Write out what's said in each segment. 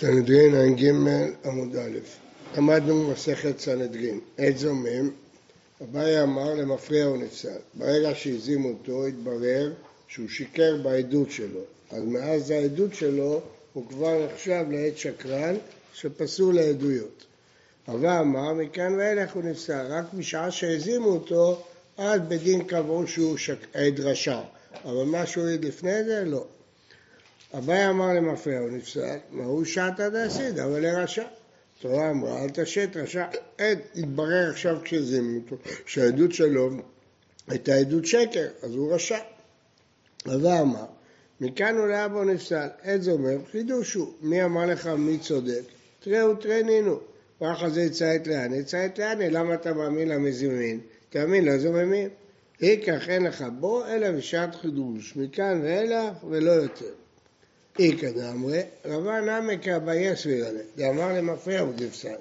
סנהדרין ע"ג עמוד א', למדנו מסכת סנהדרין, עת זומם, אביי אמר למפריע הוא נפסל, ברגע שהזימו אותו התברר שהוא שיקר בעדות שלו, אז מאז העדות שלו הוא כבר נחשב לעת שקרן שפסול לעדויות. אביי אמר מכאן ואילך הוא נפסל, רק משעה שהזימו אותו אז בדין קבעו שהוא. עד רשע, אבל מה שהוא העיד לפני זה לא. אביי אמר למפרע, הוא נפסל, מה הוא שעתא דעסיד, אבל לרשע. התורה אמרה, אל תשת רשע. התברר עכשיו כשזימו אותו, שהעדות שלו הייתה עדות שקר, אז הוא רשע. אביי אמר, מכאן ולהבא הוא נפסל. עד זה אומר, חידוש הוא, מי אמר לך מי צודק? תראו תראינו. ואחר הזה יצאת לאן? יצאת לאן? למה אתה מאמין למזימין? תאמין לזוממים. ייקח אין לך בו, אלא בשעת חידוש, מכאן ואילך ולא יותר. איכא דאמרי, רבא נמי כאביי סבירנה, דאמר למפרע ודפסל.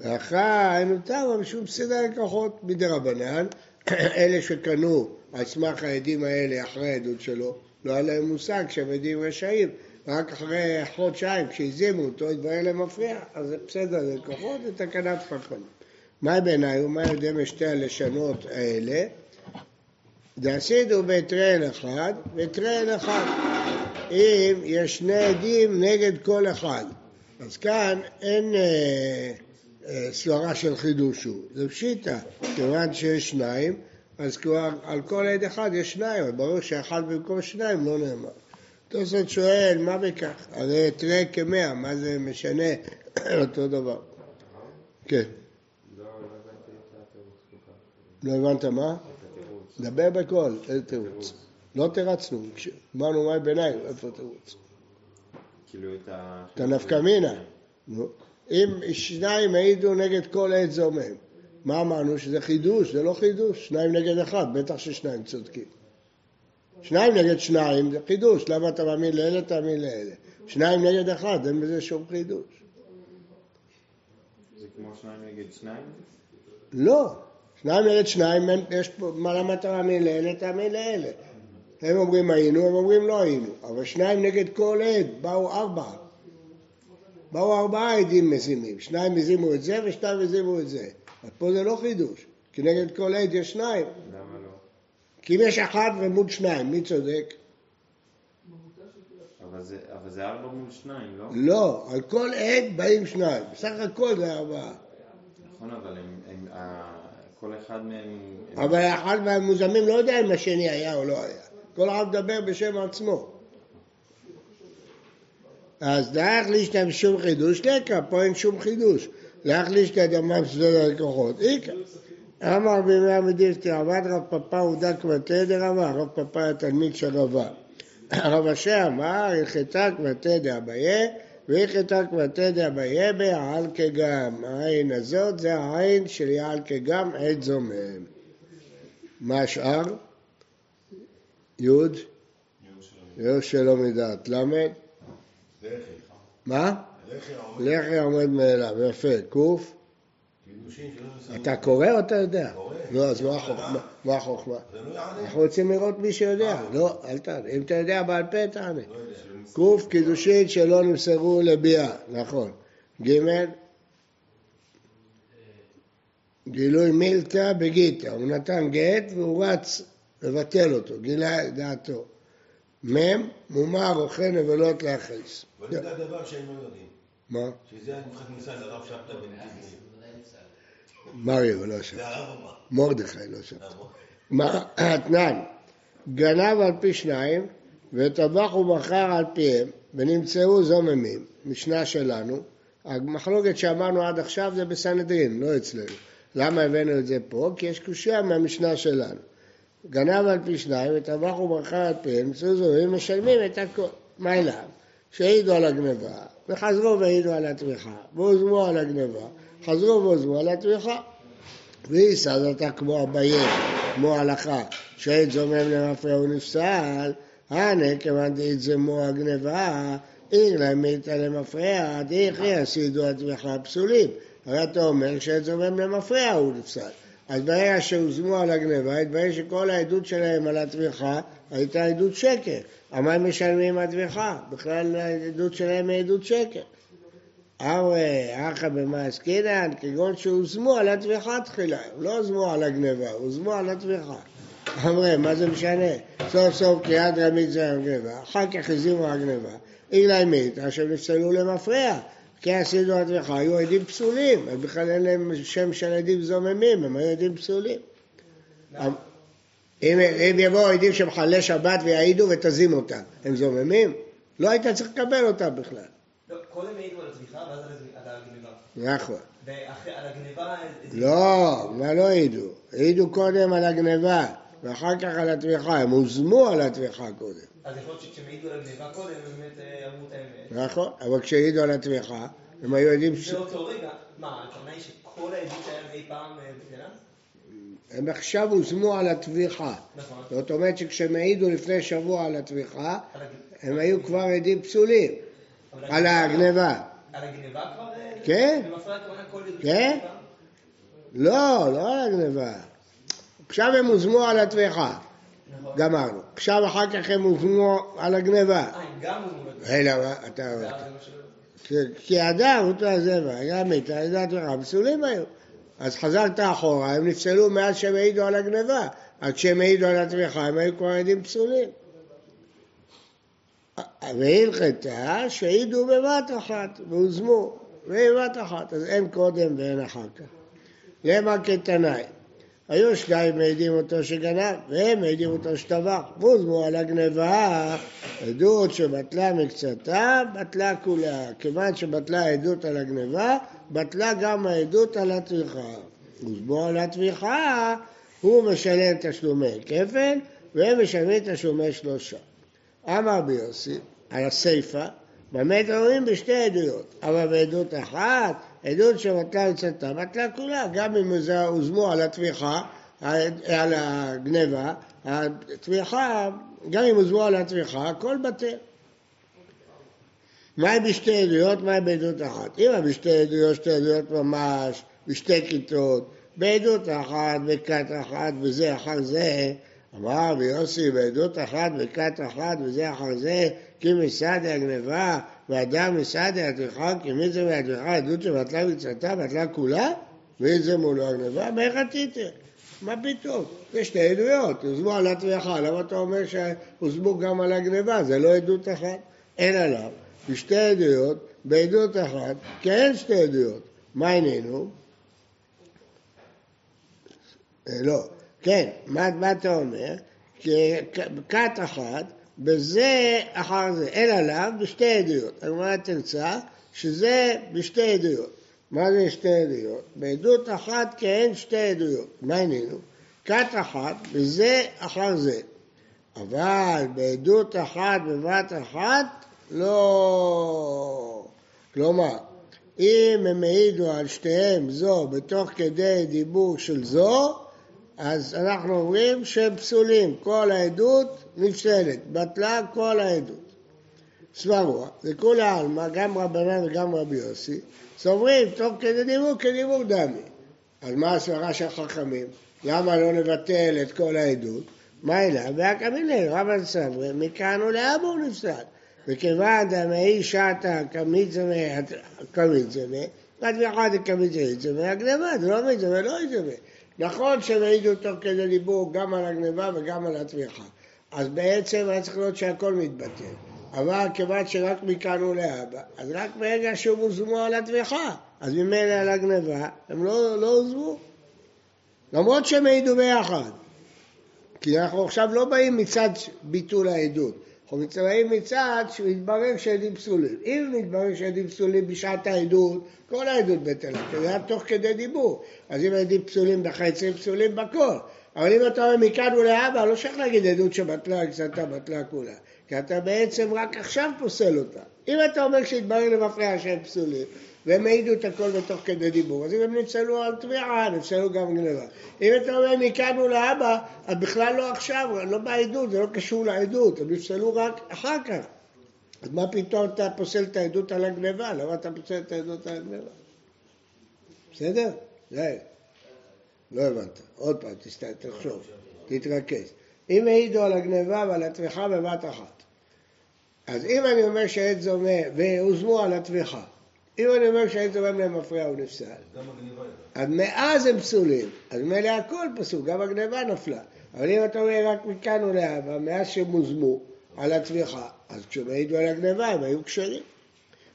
ואחר היינו תמה משום פסידה לקוחות מדי רבנן, אלה שקנו על סמך העדים האלה אחרי העדות שלו, לא היה להם מושג שהם עדים רשעים, רק אחרי חודשיים כשהזימו אותו התברר להם מפריע, אז זה בסדר לקוחות, זה תקנת חכמים. מה בעיניי? הוא אומר ידי שתי הלשונות האלה, דעשידו בתרן אחד וטרן אחד. אם יש שני עדים נגד כל אחד, אז כאן אין אה, אה, סברה של חידוש הוא, זה פשיטה, כיוון שיש שניים, אז כבר על כל עד אחד יש שניים, אבל ברור שאחד במקום שניים לא נאמר. תוספות שואל, מה בכך? הרי תראה כמאה, מה זה משנה? אותו דבר. כן. לא הבנת מה? דבר בקול, איזה תירוץ. לא תרצנו, אמרנו מה ביניים, איפה תירוץ? כאילו את ה... את הנפקא מינה. אם שניים העידו נגד כל עת זומם, מה אמרנו? שזה חידוש, זה לא חידוש, שניים נגד אחד, בטח ששניים צודקים. שניים נגד שניים זה חידוש, למה אתה מאמין לאלה, תאמין לאלה. שניים נגד אחד, אין בזה שום חידוש. זה כמו שניים נגד שניים? לא, שניים נגד שניים, יש פה, מה למה אתה מאמין לאלה, תאמין לאלה. הם אומרים היינו, הם אומרים לא היינו, אבל שניים נגד כל עד, באו ארבעה. באו ארבעה עדים מזימים, שניים הזימו את זה ושניים הזימו את זה. אז פה זה לא חידוש, כי נגד כל עד יש שניים. למה לא? כי אם יש אחד ומול שניים, מי צודק? אבל זה, אבל זה ארבע מול שניים, לא? לא, על כל עד באים שניים, בסך הכל זה ארבעה. נכון, אבל הם, הם, כל אחד מהם... הם- אבל אחד מהמוזמים לא יודע אם השני היה או לא היה. כל אחד מדבר בשם עצמו. אז דרך לישתא בשום חידוש, לקה, פה אין שום חידוש. לך לישתא דמם סדוד הלקוחות, איכא. אמר בימי המדיסטי, עבד רב פפא ודק מטה דרבה, רב פפא היה תלמיד של רבה. רב אשר אמר, הלכתה כמטה דאביה, והלכתה כמטה דאביה בעל כגם. העין הזאת זה העין של יעל כגם עת זומם. מה השאר? יוד? יוד שלא מדעת. למד? מה? לחי עומד מאליו, יפה. קוף? אתה קורא או אתה יודע? לא, אז מה החוכמה? מה החוכמה? אנחנו רוצים לראות מי שיודע. לא, אל תענה. אם אתה יודע בעל פה, תענה. קוף, קידושין שלא נמסרו לביאה, נכון. ג' גילוי מילתא בגיתא, הוא נתן גט והוא רץ לבטל אותו, גילה את דעתו. מ' מומר אוכל נבלות להכעיס. אבל זה הדבר שהם לא יודעים, מה? שזה המשחק ניסה לרב שבתא בן גיבורים. מריו לא אמר. מרדכי לא שם. אמר. מה- אתנן, גנב על פי שניים וטבח ומכר על פיהם ונמצאו זוממים, משנה שלנו. המחלוקת שאמרנו עד עכשיו זה בסנהדרין, לא אצלנו. למה הבאנו את זה פה? כי יש קושייה מהמשנה שלנו. גנב על פי שניים וטבח ומכר על פיהם, נמצאו זוממים, משלמים את הכל. מה אליו? שהעידו על הגניבה וחזרו והעידו על התמיכה והוזמו על הגניבה, חזרו והוזמו על התמיכה. ואיסא אז אתה כמו אביי, כמו הלכה, שעד זומם למפרע ונפסל, הנה כיוון דאית זמו הגניבה, אין להם מיתא למפרע, דאיכי עשידו התמיכה פסולים. הרי אתה אומר שעד זומם למפרע הוא נפסל. אז ברגע שהוזמו על הגניבה, התברר שכל העדות שלהם על התמיכה הייתה עדות שקר. מה הם משלמים התמיכה? בכלל העדות שלהם היא עדות שקר. אמרי, אחא במה עסקינן, כגון שהוזמו על הטביחה תחילה, לא הוזמו על הגניבה, הוזמו על הטביחה. אמרי, מה זה משנה? סוף סוף קריאת רמית זה הגניבה, אחר כך הזימו הגניבה. אילי מיתא שהם נפסלו למפרע, כי עשינו הטביחה, היו עדים פסולים, אז בכלל אין להם שם של עדים זוממים, הם היו עדים פסולים. אם, אם יבואו עדים שמחללי שבת ויעידו ותזים אותם, הם זוממים? לא היית צריך לקבל אותם בכלל. לא, קודם העידו על הצמיחה ואז על הגניבה. נכון. ואחרי, על הגניבה... לא, מה לא העידו? העידו קודם על הגניבה, ואחר כך על התמיכה, הם הוזמו על התמיכה קודם. אז יכול להיות שכשהם העידו על הגניבה קודם, אז באמת אה, אמרו את האמת. נכון, אבל כשהעידו על התמיכה, הם היו יודעים ש... באותו רגע, מה, הכוונה היא שכל העדות שהיה אי פעם אה, בטלה? הם עכשיו הוזמו על התמיכה. נכון. זאת אומרת שכשהם העידו לפני שבוע על הג- הם היו כבר עדים פסולים, על הגניבה. על הגניבה כבר? אה, כן. כן. לא, לא על הגניבה. עכשיו הם הוזמו על נכון. גמרנו. עכשיו אחר כך הם הוזמו על הגניבה. אה, הם גם הוזמו לגניבה. אלא מה, אתה... כי- אדם, הוא הזרע, גם מיתה, על דעת תורה, פסולים היו. אז חזרת אחורה, הם נפסלו מאז שהם העידו על הגניבה. אז כשהם העידו על התמיכה, הם היו כבר עדים פסולים. והלכתה שהעידו בבת אחת, והוזמו, בבת אחת, אז אין קודם ואין אחר כך. למה כתנאי? היו שניים מעידים אותו שגנב, והם מעידים אותו שטבח, והוזמו על הגניבה, עדות שבטלה מקצתה, בטלה כולה. כיוון שבטלה העדות על הגניבה, בטלה גם העדות על הטביחה. הוזמו על הטביחה, הוא משלם תשלומי כפל, והם משלמים תשלומי שלושה. אמר ביוסי, על הסיפא, באמת רואים בשתי עדויות, אבל בעדות אחת, עדות שבטלה מצאתה, בטלה כולה, גם אם זה הוזמו על הטביחה, על הגניבה, הטביחה, גם אם הוזמו על הטביחה, הכל בטל. מהי בשתי עדויות, מהי בעדות אחת? אם בשתי עדויות, שתי עדויות ממש, בשתי כיתות, בעדות אחת, בכת אחת, וזה אחר זה, אמר רבי יוסי, בעדות אחת, בכת אחת, וזה אחר זה, כי מסעדה הגניבה, ואדם מסעדה הטביחה, כי מי זה מהטביחה, עדות שבטלה מצאתה, בטלה כולה, ואם זה מולו הגניבה, מאיך עתיתם? מה פתאום? יש שתי עדויות, הוזמו על הטביחה, למה אתה אומר שהוזמו גם על הגניבה? זה לא עדות אחת. אין עליו. בשתי עדויות, בעדות אחת, כי אין שתי עדויות. מה עינינו? אה, לא. כן, מה, מה אתה אומר? כי כת אחת, בזה אחר זה, אין עליו בשתי עדויות. הגמרא תרצה שזה בשתי עדויות. מה זה שתי עדויות? בעדות אחת אין שתי עדויות. מה עינינו? כת אחת, בזה אחר זה. אבל בעדות אחת בבת אחת, לא... כלומר, אם הם העידו על שתיהם זו בתוך כדי דיבור של זו, אז אנחנו אומרים שהם פסולים, כל העדות נפסלת, בטלה כל העדות. סברו, לכולי עלמא, גם רבנן וגם רבי יוסי, סוברים תוך כדי דיבור כדיבור דמי. אז מה הסברה של החכמים? למה לא לבטל את כל העדות? מה אלא? והקמינל, רבן סברי, מכאן ולאבו נפסל. וכיוון דמאי שעתה כמיצמא כמיצמא, רק ואחד כמיצמא, הגניבה, זה לא מיצמא, לא מיצמא. נכון שהם העידו תוך כדי דיבור גם על הגניבה וגם על התמיכה. אז בעצם היה צריך להיות שהכל מתבטל. אבל כיוון שרק מכאן ולהבא, אז רק ברגע שהם הוזמו על התמיכה, אז ממילא על הגניבה הם לא, לא הוזמו. למרות שהם העידו ביחד. כי אנחנו עכשיו לא באים מצד ביטול העדות, באים מצד שמתברר שהעדים פסולים. אם מתברר שהעדים פסולים בשעת העדות, כל העדות בטלה, כי זה היה תוך כדי דיבור. אז אם העדים פסולים בחצי, פסולים בכל. אבל אם אתה אומר מכאן ולהבא, לא שייך להגיד עדות שבטלה, קצתה בטלה כולה. כי אתה בעצם רק עכשיו פוסל אותה. אם אתה אומר שהתברר למפרע שהם פסולים, והם העידו את הכל בתוך כדי דיבור, אז אם הם נפסלו על תביעה, נפסלו גם גניבה. אם אתה אומר מכאן ולהבא, אז בכלל לא עכשיו, לא בעדות, זה לא קשור לעדות, הם נפסלו רק אחר כך. אז מה פתאום אתה פוסל את העדות על הגניבה? למה אתה פוסל את העדות על הגניבה? בסדר? זה. לא הבנת. עוד פעם. תחשוב, תתרכז. אם העידו על הגניבה ועל הטביחה בבת אחת, אז אם אני אומר שעד זומה והוזמו על הטביחה, אם אני אומר שאין זורם למפרע הוא נפסל, גם הגניבה יודעת. אז מאז הם פסולים, אז מילא הכל פסול, גם הגניבה נפלה. אבל אם אתה אומר רק מכאן ולהבא, מאז שהם הוזמו על הצמיחה, אז כשהם העידו על הגניבה הם היו כשרים.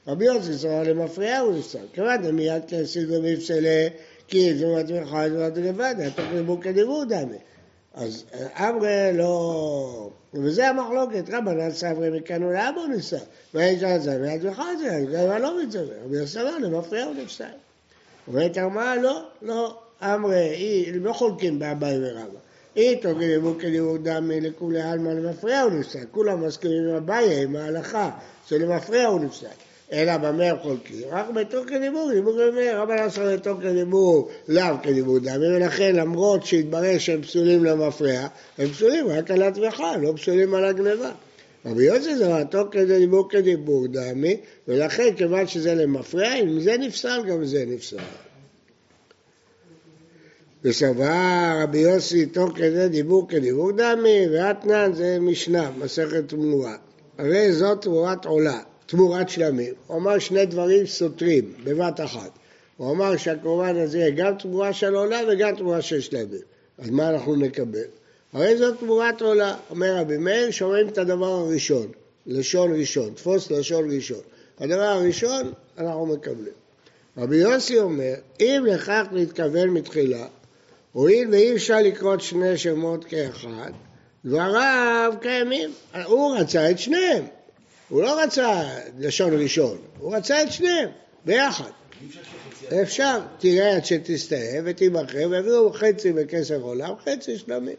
רבי יוסי זרוע למפריעה הוא נפסל. כמובן, זה מיד כסיד ומפסלה, כי זו הצמיחה זו הגניבה, זה דיבור כדיבור דמי. אז אמרי לא... וזה המחלוקת, רבנן סברי מכאן ולהבא הוא נפסל. ואין זה, והצמיחה זה, הגניבה לא מצווה. רבי יוסי אמר למפריעה הוא נפסל. אומרת הרמאה, לא, לא, אמרי, היא, לא חולקים באביי ורבא. היא תוגי דיבור כדיבור דמי לכולי עלמא למפריע הוא נפסק. כולם מסכימים עם אביי, עם ההלכה, שלמפריע הוא נפסק. אלא במה הם חולקים? רק בתוך כדיבור, דיבור כדיבור, רבא לעשות בתוך כדיבור, לאו כדיבור דמי, ולכן למרות שהתברר שהם פסולים למפריע, הם פסולים רק על הטביחה, לא פסולים על הגניבה. רבי יוסי זה רעתו כדי דיבור כדיבור דמי, ולכן כיוון שזה למפריע, אם זה נפסל, גם זה נפסל. וסבר רבי יוסי תוך כדי דיבור כדיבור דמי, ואתנן זה משנה, מסכת תמורה. הרי זאת תמורת עולה, תמורת שלמים. הוא אמר שני דברים סותרים בבת אחת. הוא אמר שהקורבן הזה יהיה גם תמורה של עולה וגם תמורה של שלמים. אז מה אנחנו נקבל? הרי זאת תמורת עולה. אומר רבי מאיר, שומעים את הדבר הראשון, לשון ראשון, תפוס לשון ראשון. הדבר הראשון אנחנו מקבלים. רבי יוסי אומר, אם לכך נתכוון מתחילה, הואיל ואי אפשר לקרוא את שני שמות כאחד, דבריו קיימים. הוא רצה את שניהם. הוא לא רצה לשון ראשון, הוא רצה את שניהם, ביחד. אפשר תראה עד שתסתיים ותיבחר ויביאו חצי בכסף עולם, חצי שלמים.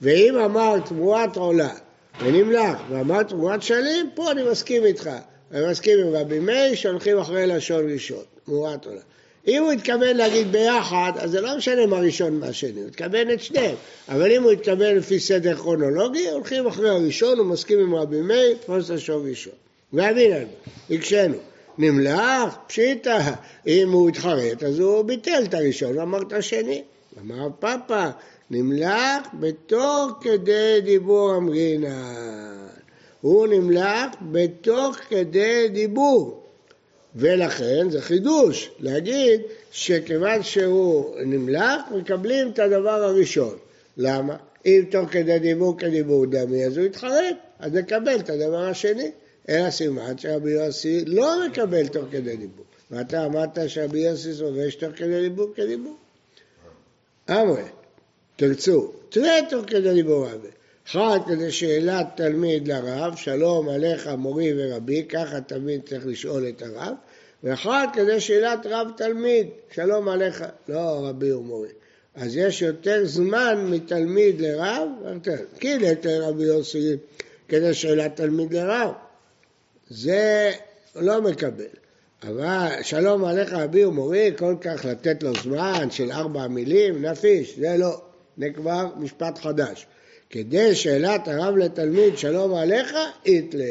ואם אמר תמורת עולה ונמלך ואמר תמורת שלים, פה אני מסכים איתך. אני מסכים עם רבי מאיר שהולכים אחרי לשון ראשון, תמורת עולה. אם הוא התכוון להגיד ביחד, אז זה לא משנה מה ראשון מה שני, הוא התכוון את שניהם. אבל אם הוא התכוון לפי סדר כרונולוגי, הולכים אחרי הראשון, הוא מסכים עם רבי מאיר, תפוס לשון ראשון. ואמינן, הקשינו. נמלך, פשיטא, אם הוא התחרט, אז הוא ביטל את הראשון ואמר את השני. אמר פאפה, נמלך בתוך כדי דיבור אמרינן. הוא נמלך בתוך כדי דיבור. ולכן זה חידוש להגיד שכיוון שהוא נמלך, מקבלים את הדבר הראשון. למה? אם תוך כדי דיבור כדיבור דמי, אז הוא יתחרט, אז נקבל את הדבר השני. אלא סימן שרבי יוסי לא מקבל תוך כדי דיבור. ואתה אמרת שרבי יוסי סובר שתוך כדי דיבור כדיבור. אמרי, תרצו, תראה תוך כדי דיבור רבי. אחד כדי שאלת תלמיד לרב, שלום עליך מורי ורבי, ככה תמיד צריך לשאול את הרב, ואחד כדי שאלת רב תלמיד, שלום עליך, לא רבי ומורי. אז יש יותר זמן מתלמיד לרב. כי לתל רבי יוסי כדי שאלת תלמיד לרב. זה לא מקבל. אבל שלום עליך רבי ומורי, כל כך לתת לו זמן של ארבע מילים, נפיש, זה לא. זה כבר משפט חדש. כדי שאלת הרב לתלמיד שלום עליך, איתלה.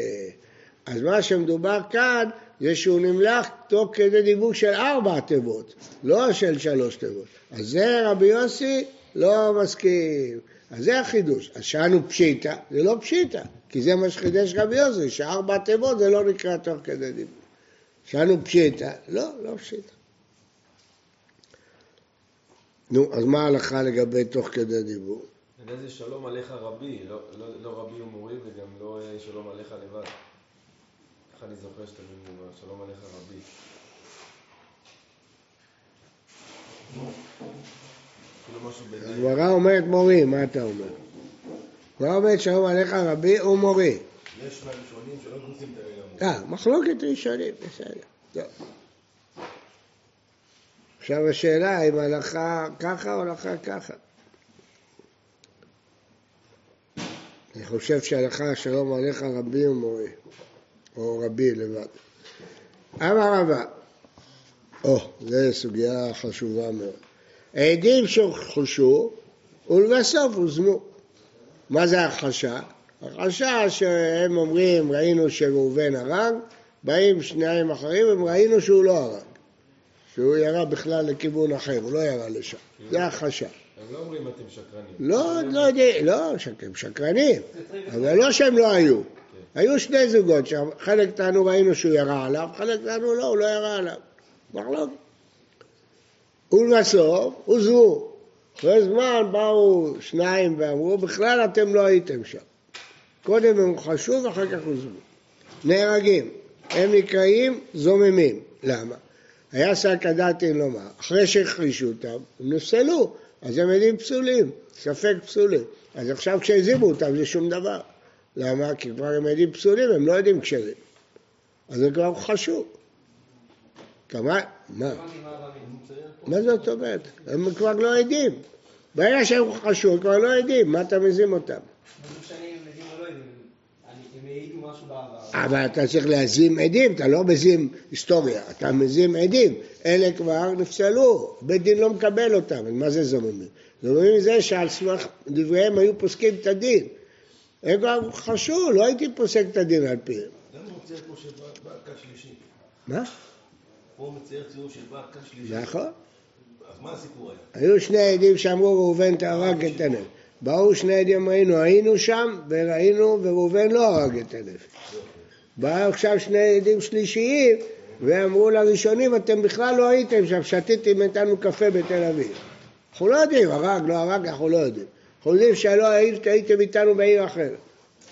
אז מה שמדובר כאן זה שהוא נמלך תוך כדי דיבור של ארבע תיבות, לא של שלוש תיבות. אז זה רבי יוסי לא מסכים. אז זה החידוש. אז שאלנו פשיטא, זה לא פשיטא, כי זה מה שחידש רבי יוסי, שארבע תיבות זה לא נקרא תוך כדי דיבור. שאלנו פשיטא, לא, לא פשיטא. נו, אז מה ההלכה לגבי תוך כדי דיבור? לגבי זה שלום עליך רבי, לא, לא, לא רבי ומורי וגם לא אה, שלום עליך לבד. ככה אני זוכר שתמיד הוא אומר, שלום עליך רבי. כאילו. הגמרא אומרת מורי, מה אתה אומר? הגמרא אומרת שלום עליך רבי ומורי. יש מהראשונים שלא גוסים את הרגע אה, מחלוקת ראשונים, בסדר. טוב. עכשיו השאלה אם הלכה ככה או הלכה ככה. אני חושב שהלכה שלום עליך רבי ומורי, או רבי לבד. אמר רבא, או, זו סוגיה חשובה מאוד. העדים שהוכחשו ולבסוף הוזמו. מה זה הכחשה? הכחשה שהם אומרים ראינו שראובן הרג, באים שניים אחרים והם ראינו שהוא לא הרג. שהוא ירה בכלל לכיוון אחר, הוא לא ירה לשם. זה הכחשה. הם לא אומרים אתם שקרנים. לא, לא יודע, לא, הם שקרנים, אבל לא שהם לא היו. היו שני זוגות שם, חלק טענו ראינו שהוא ירה עליו, חלק טענו לא, הוא לא ירה עליו. מחלוקת. ולבסוף הוזרו. אחרי זמן באו שניים ואמרו, בכלל אתם לא הייתם שם. קודם הם חשו ואחר כך הוזרו. נהרגים, הם נקראים זוממים. למה? היה שק הדעתין לומר, אחרי שהחרישו אותם, הם נפסלו, אז הם עדים פסולים, ספק פסולים. אז עכשיו כשהזימו אותם זה שום דבר. למה? כי כבר הם עדים פסולים, הם לא יודעים כשרים. אז זה כבר חשוב. כמה? מה? מה זאת אומרת? הם כבר לא עדים. ברגע שהם חשוב, כבר לא עדים, מה אתה מזים אותם? לא משנה אם הם עדים או לא עדים, הם העידו משהו בעבר. אבל אתה צריך להזים עדים, אתה לא מזים היסטוריה, אתה מזים עדים. אלה כבר נפסלו, בית דין לא מקבל אותם, מה זה זוממים? זוממים זה שעל סמך דבריהם היו פוסקים את הדין. הם כבר חשו, לא הייתי פוסק את הדין על פיהם. למה הוא מצייר כמו של בעל- שלישי? מה? פה הוא מצייר ציור של בעל שלישי. נכון. אז מה הסיפור היה? היו שני עדים שאמרו ראובן הרג את הנפש. באו שני עדים ראינו, היינו שם וראינו וראובן לא הרג את הנפש. באו עכשיו שני עדים שלישיים ואמרו לראשונים אתם בכלל לא הייתם שם, שתיתם איתנו קפה בתל אביב. אנחנו לא יודעים, הרג, לא הרג, אנחנו לא יודעים. אנחנו יודעים שלא היית- הייתם איתנו בעיר אחרת.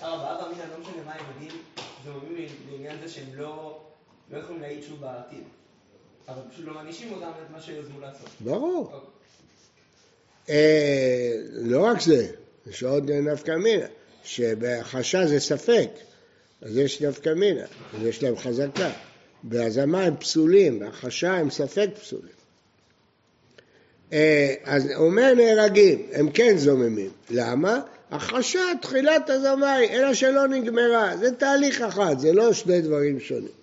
אמינא לא משנה מה הם יודעים, זה אומר לעניין זה שהם לא לא יכולים להעיד שוב בעתיד. אבל פשוט לא מענישים אותם את מה שיוזמו לעשות. ברור. אה, לא רק זה, יש עוד נפקא מינה, שבהכחשה זה ספק, אז יש נפקא מינה, אז יש להם חזקה. בהזמה הם פסולים, בהכחשה הם ספק פסולים. אה, אז אומר נהרגים, הם כן זוממים. למה? הכחשה, תחילת הזמה היא, אלא שלא נגמרה. זה תהליך אחד, זה לא שני דברים שונים.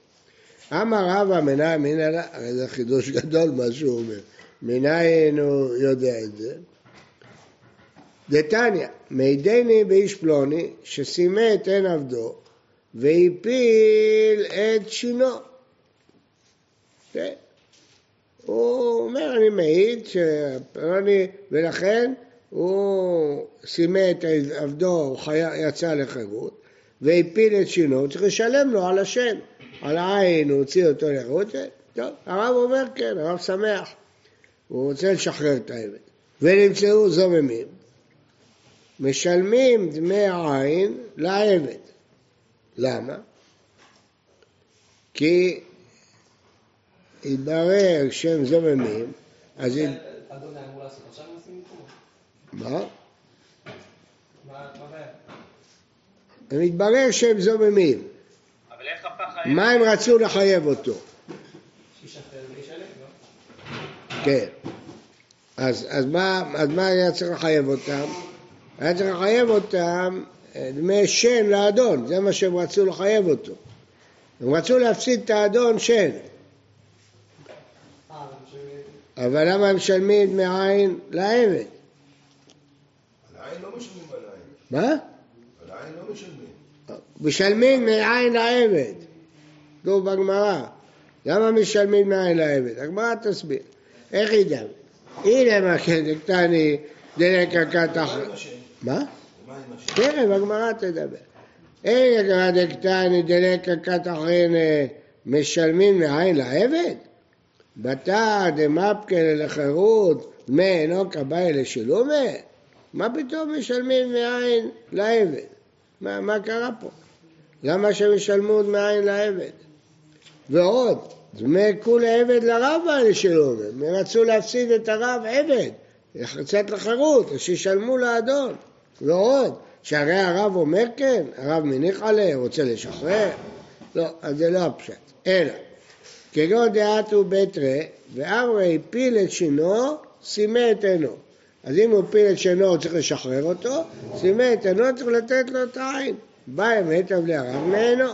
אמר רבא מנין הרי זה חידוש גדול מה שהוא אומר. מנין הוא יודע את זה? דתניא, מידני באיש פלוני שסימא את עין עבדו והפיל את שינו. הוא אומר, אני מעיד שפלוני, ולכן הוא סימא את עבדו, הוא. יצא לחירות, והפיל את שינו, הוא צריך לשלם לו על השם. על העין הוא הוציא אותו לחירות, טוב, הרב אומר כן, הרב שמח, הוא רוצה לשחרר את העבד. ונמצאו זוממים, משלמים דמי העין לעבד. למה? כי התברר שהם זוממים, אז... מה? הם התברר שהם זוממים. מה הם רצו לחייב אותו? שישחרר וישלם, לא? כן. אז, אז, מה, אז מה היה צריך לחייב אותם? היה צריך לחייב אותם אה, דמי שן לאדון, זה מה שהם רצו לחייב אותו. הם רצו להפסיד את האדון שן, אבל למה הם משלמים דמי עין לעבד? על העין לא משלמים על העין. מה? על העין לא משלמים. משלמים דמי עין לעבד. כתוב בגמרא. למה משלמים דמי עין לעבד? הגמרא תסביר. איך ידע? הנה מה כן, דקתני דלקה קתח... מה? מה? מה? תכף הגמרא תדבר. אין יקרא דקתני דלקה קטחין משלמים מעין לעבד? בתא דמפקה לחירות דמי אינו כבאי לשילומה? מה פתאום משלמים מעין לעבד? מה, מה קרה פה? למה שמשלמו דמי עין לעבד? ועוד, דמי כולי עבד לרב באי לשילומה. הם רצו להפסיד את הרב עבד, לצאת לחירות, שישלמו לאדון. ועוד, שהרי הרב אומר כן, הרב מניח עליה, רוצה לשחרר? לא, אז זה לא הפשט. אלא, כגון דעתו בית רא, ואמרי הפיל את שינו, סימא את עינו. אז אם הוא הפיל את שינו, הוא צריך לשחרר אותו, סימא את עינו, צריך לתת לו את העין. בא אמת אבלי הרב מעינו.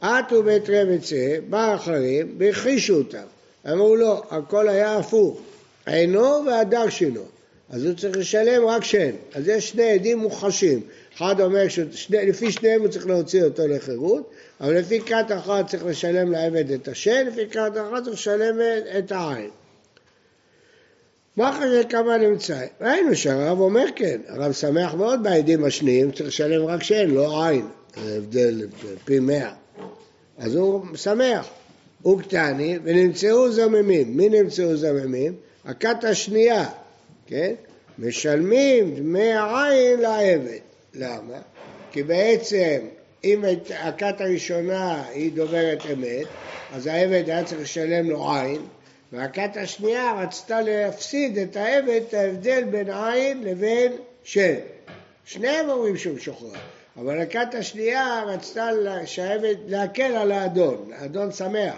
עטו בית רא וצא, בא אחרים, והכחישו אותם. אמרו לו, הכל היה הפוך. עינו והדר שינו. אז הוא צריך לשלם רק שן. אז יש שני עדים מוחשים. אחד אומר שלפי שניהם הוא צריך להוציא אותו לחירות, אבל לפי כת אחת צריך לשלם לעבד את השן, לפי כת אחת צריך לשלם את העין. מה אחרי כמה נמצא? ראינו שהרב אומר כן, הרב שמח מאוד בעדים השניים, צריך לשלם רק שן, לא עין. זה הבדל פי מאה. אז הוא שמח. הוא קטני ונמצאו זממים. מי נמצאו זממים? הכת השנייה, כן? משלמים דמי עין לעבד. למה? כי בעצם אם הכת הראשונה היא דוברת אמת, אז העבד היה צריך לשלם לו עין, והכת השנייה רצתה להפסיד את העבד, את ההבדל בין עין לבין שם. שניהם אומרים שהוא שוחרר, אבל הכת השנייה רצתה שהעבד להקל על האדון, האדון שמח.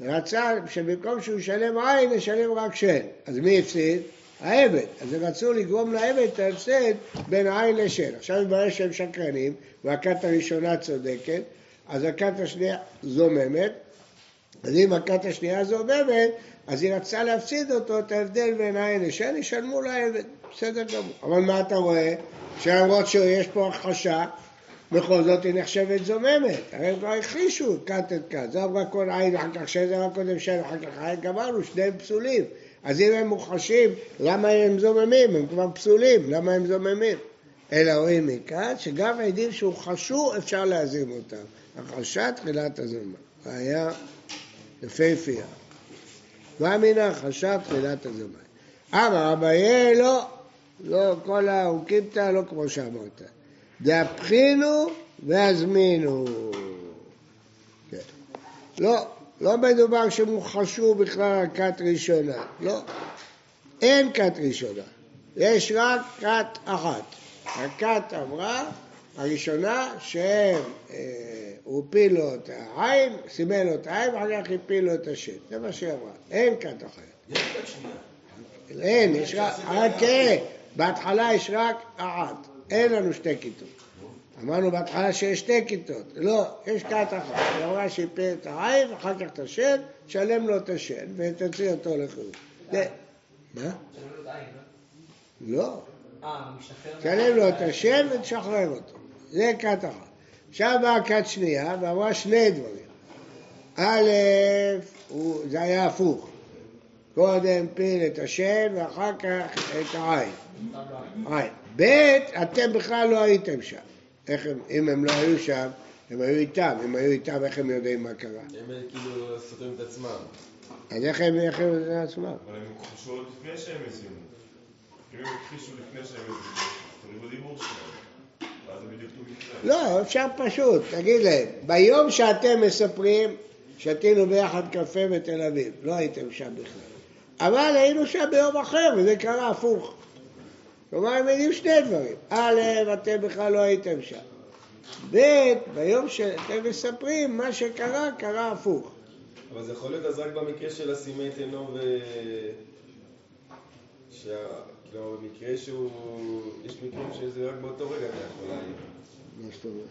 רצה שבמקום שהוא ישלם עין, ישלם רק שן. אז מי הפסיד? העבד. אז הם רצו לגרום לעבד את ההפסד בין עין לשן. עכשיו מתברר שהם שקרנים, והכת הראשונה צודקת, אז הכת השנייה זוממת, אז אם הכת השנייה זוממת, אז היא רצתה להפסיד אותו, את ההבדל בין עין לשן, ישלמו לעבד, בסדר גמור. אבל מה אתה רואה? שלמרות שיש פה הכחשה, בכל זאת היא נחשבת זוממת. הרי הם כבר הכחישו כת את כת. זה אמרה כל עין, אחר כך שן, זה רק קודם שן, אחר כך עין, גמרנו, שניהם פסולים. אז אם הם מוחשים, למה הם זוממים? הם כבר פסולים, למה הם זוממים? אלא רואים מכאן שגם העדים שהוכחשו אפשר להזים אותם. הכחשה תחילת הזמן. היה יפהפייה. ואמינא חשב תחילת הזמן. אמר אביי לא, לא, כל האוקימתא לא כמו שאמרת. דהפחינו והזמינו. כן. לא, לא מדובר שמוחשו בכלל על כת ראשונה, לא. אין כת ראשונה, יש רק כת אחת. הכת אמרה, הראשונה, שהם, אה, הוא הפיל לו את העין, סימן לו את העין, ואחר כך הפיל לו את השם. זה מה שהיא אמרה. אין כת אחרת. יש כת שנייה. אין, יש רק, רק כן, בהתחלה יש רק אחת. אין לנו שתי כיתות. אמרנו בהתחלה שיש שתי כיתות. לא, יש כת אחת. היא אמרה שהפיל את העין, אחר כך את השן, תשלם לו את השן ותוציא אותו לחיוב. זה- מה? שלם לו את העין, לא? לא. אה. תשלם לו את השם ותשחרר אותו. זה כת אחת. עכשיו באה כת שנייה ואמרה שני דברים. א', זה היה הפוך. קודם פיל את השם ואחר כך את העין. עין. ב', אתם בכלל לא הייתם שם. איך הם, אם הם לא היו שם, הם היו איתם. אם היו איתם, איך הם יודעים מה קרה? הם כאילו סותרים את עצמם. אז איך הם, יודעים עצמם? אבל הם הוכחשו עוד לפני שהם הזימו. אם הם הכחישו לפני שהם תראו בדיבור שלהם. לא, אפשר פשוט, תגיד להם, ביום שאתם מספרים, שתינו ביחד קפה בתל אביב, לא הייתם שם בכלל. אבל היינו שם ביום אחר, וזה קרה הפוך. כלומר, הם יודעים שני דברים. א', אתם בכלל לא הייתם שם. ב', ביום שאתם מספרים, מה שקרה, קרה הפוך. אבל זה יכול להיות אז רק במקרה של הסימי תנו ו... שה... כלומר, במקרה שהוא... יש מקרים שזה רק באותו רגע אתה יכול להעיר. מה זאת אומרת?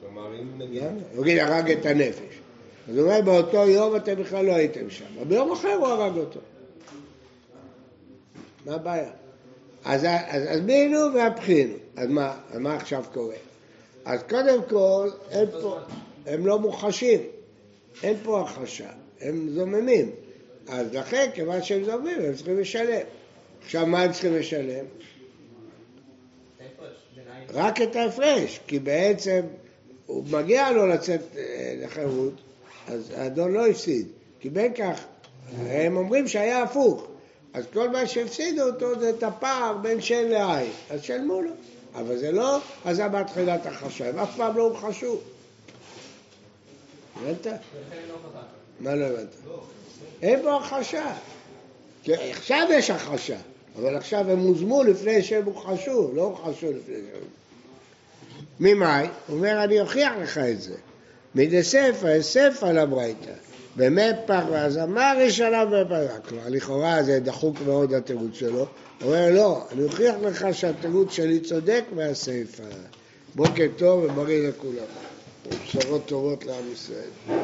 כלומר, אם נגיד... יגיד, הרג את הנפש. אז הוא אומר, באותו יום אתם בכלל לא הייתם שם. אבל ביום אחר הוא הרג אותו. מה הבעיה? אז, אז הזמינו והבחינו. אז מה, אז מה עכשיו קורה? אז קודם כל, הם, פה, הם לא מוחשים. אין פה הכחשה. הם זוממים. אז לכן, כיוון שהם זוממים, הם צריכים לשלם. עכשיו, מה הם צריכים לשלם? רק את ההפרש, כי בעצם הוא מגיע לו לצאת אה, לחירות, אז האדון לא הפסיד. כי בין כך, הם אומרים שהיה הפוך. אז כל מה שהפסידו אותו זה את הפער בין שן לעין. אז שלמו לו. אבל זה לא עזבה תחילת החשה, הם אף פעם לא. הבנת? ולכן לא חזק. מה לא הבנת? אין פה הכחשה. עכשיו יש הכחשה, אבל עכשיו הם הוזמו לפני שהם הוכחשו, לא הוכחשו לפני שהם... ממאי? הוא אומר, אני אוכיח לך את זה. מדספא, ספא לברייתא. במפח והזמר ראשונה בפרה. כלומר, לכאורה זה דחוק מאוד התירוץ שלו. הוא אומר, לא, אני אוכיח לך שהתירוץ שלי צודק מהספא. בוקר טוב ובריא לכולם. בשורות טובות לעם ישראל.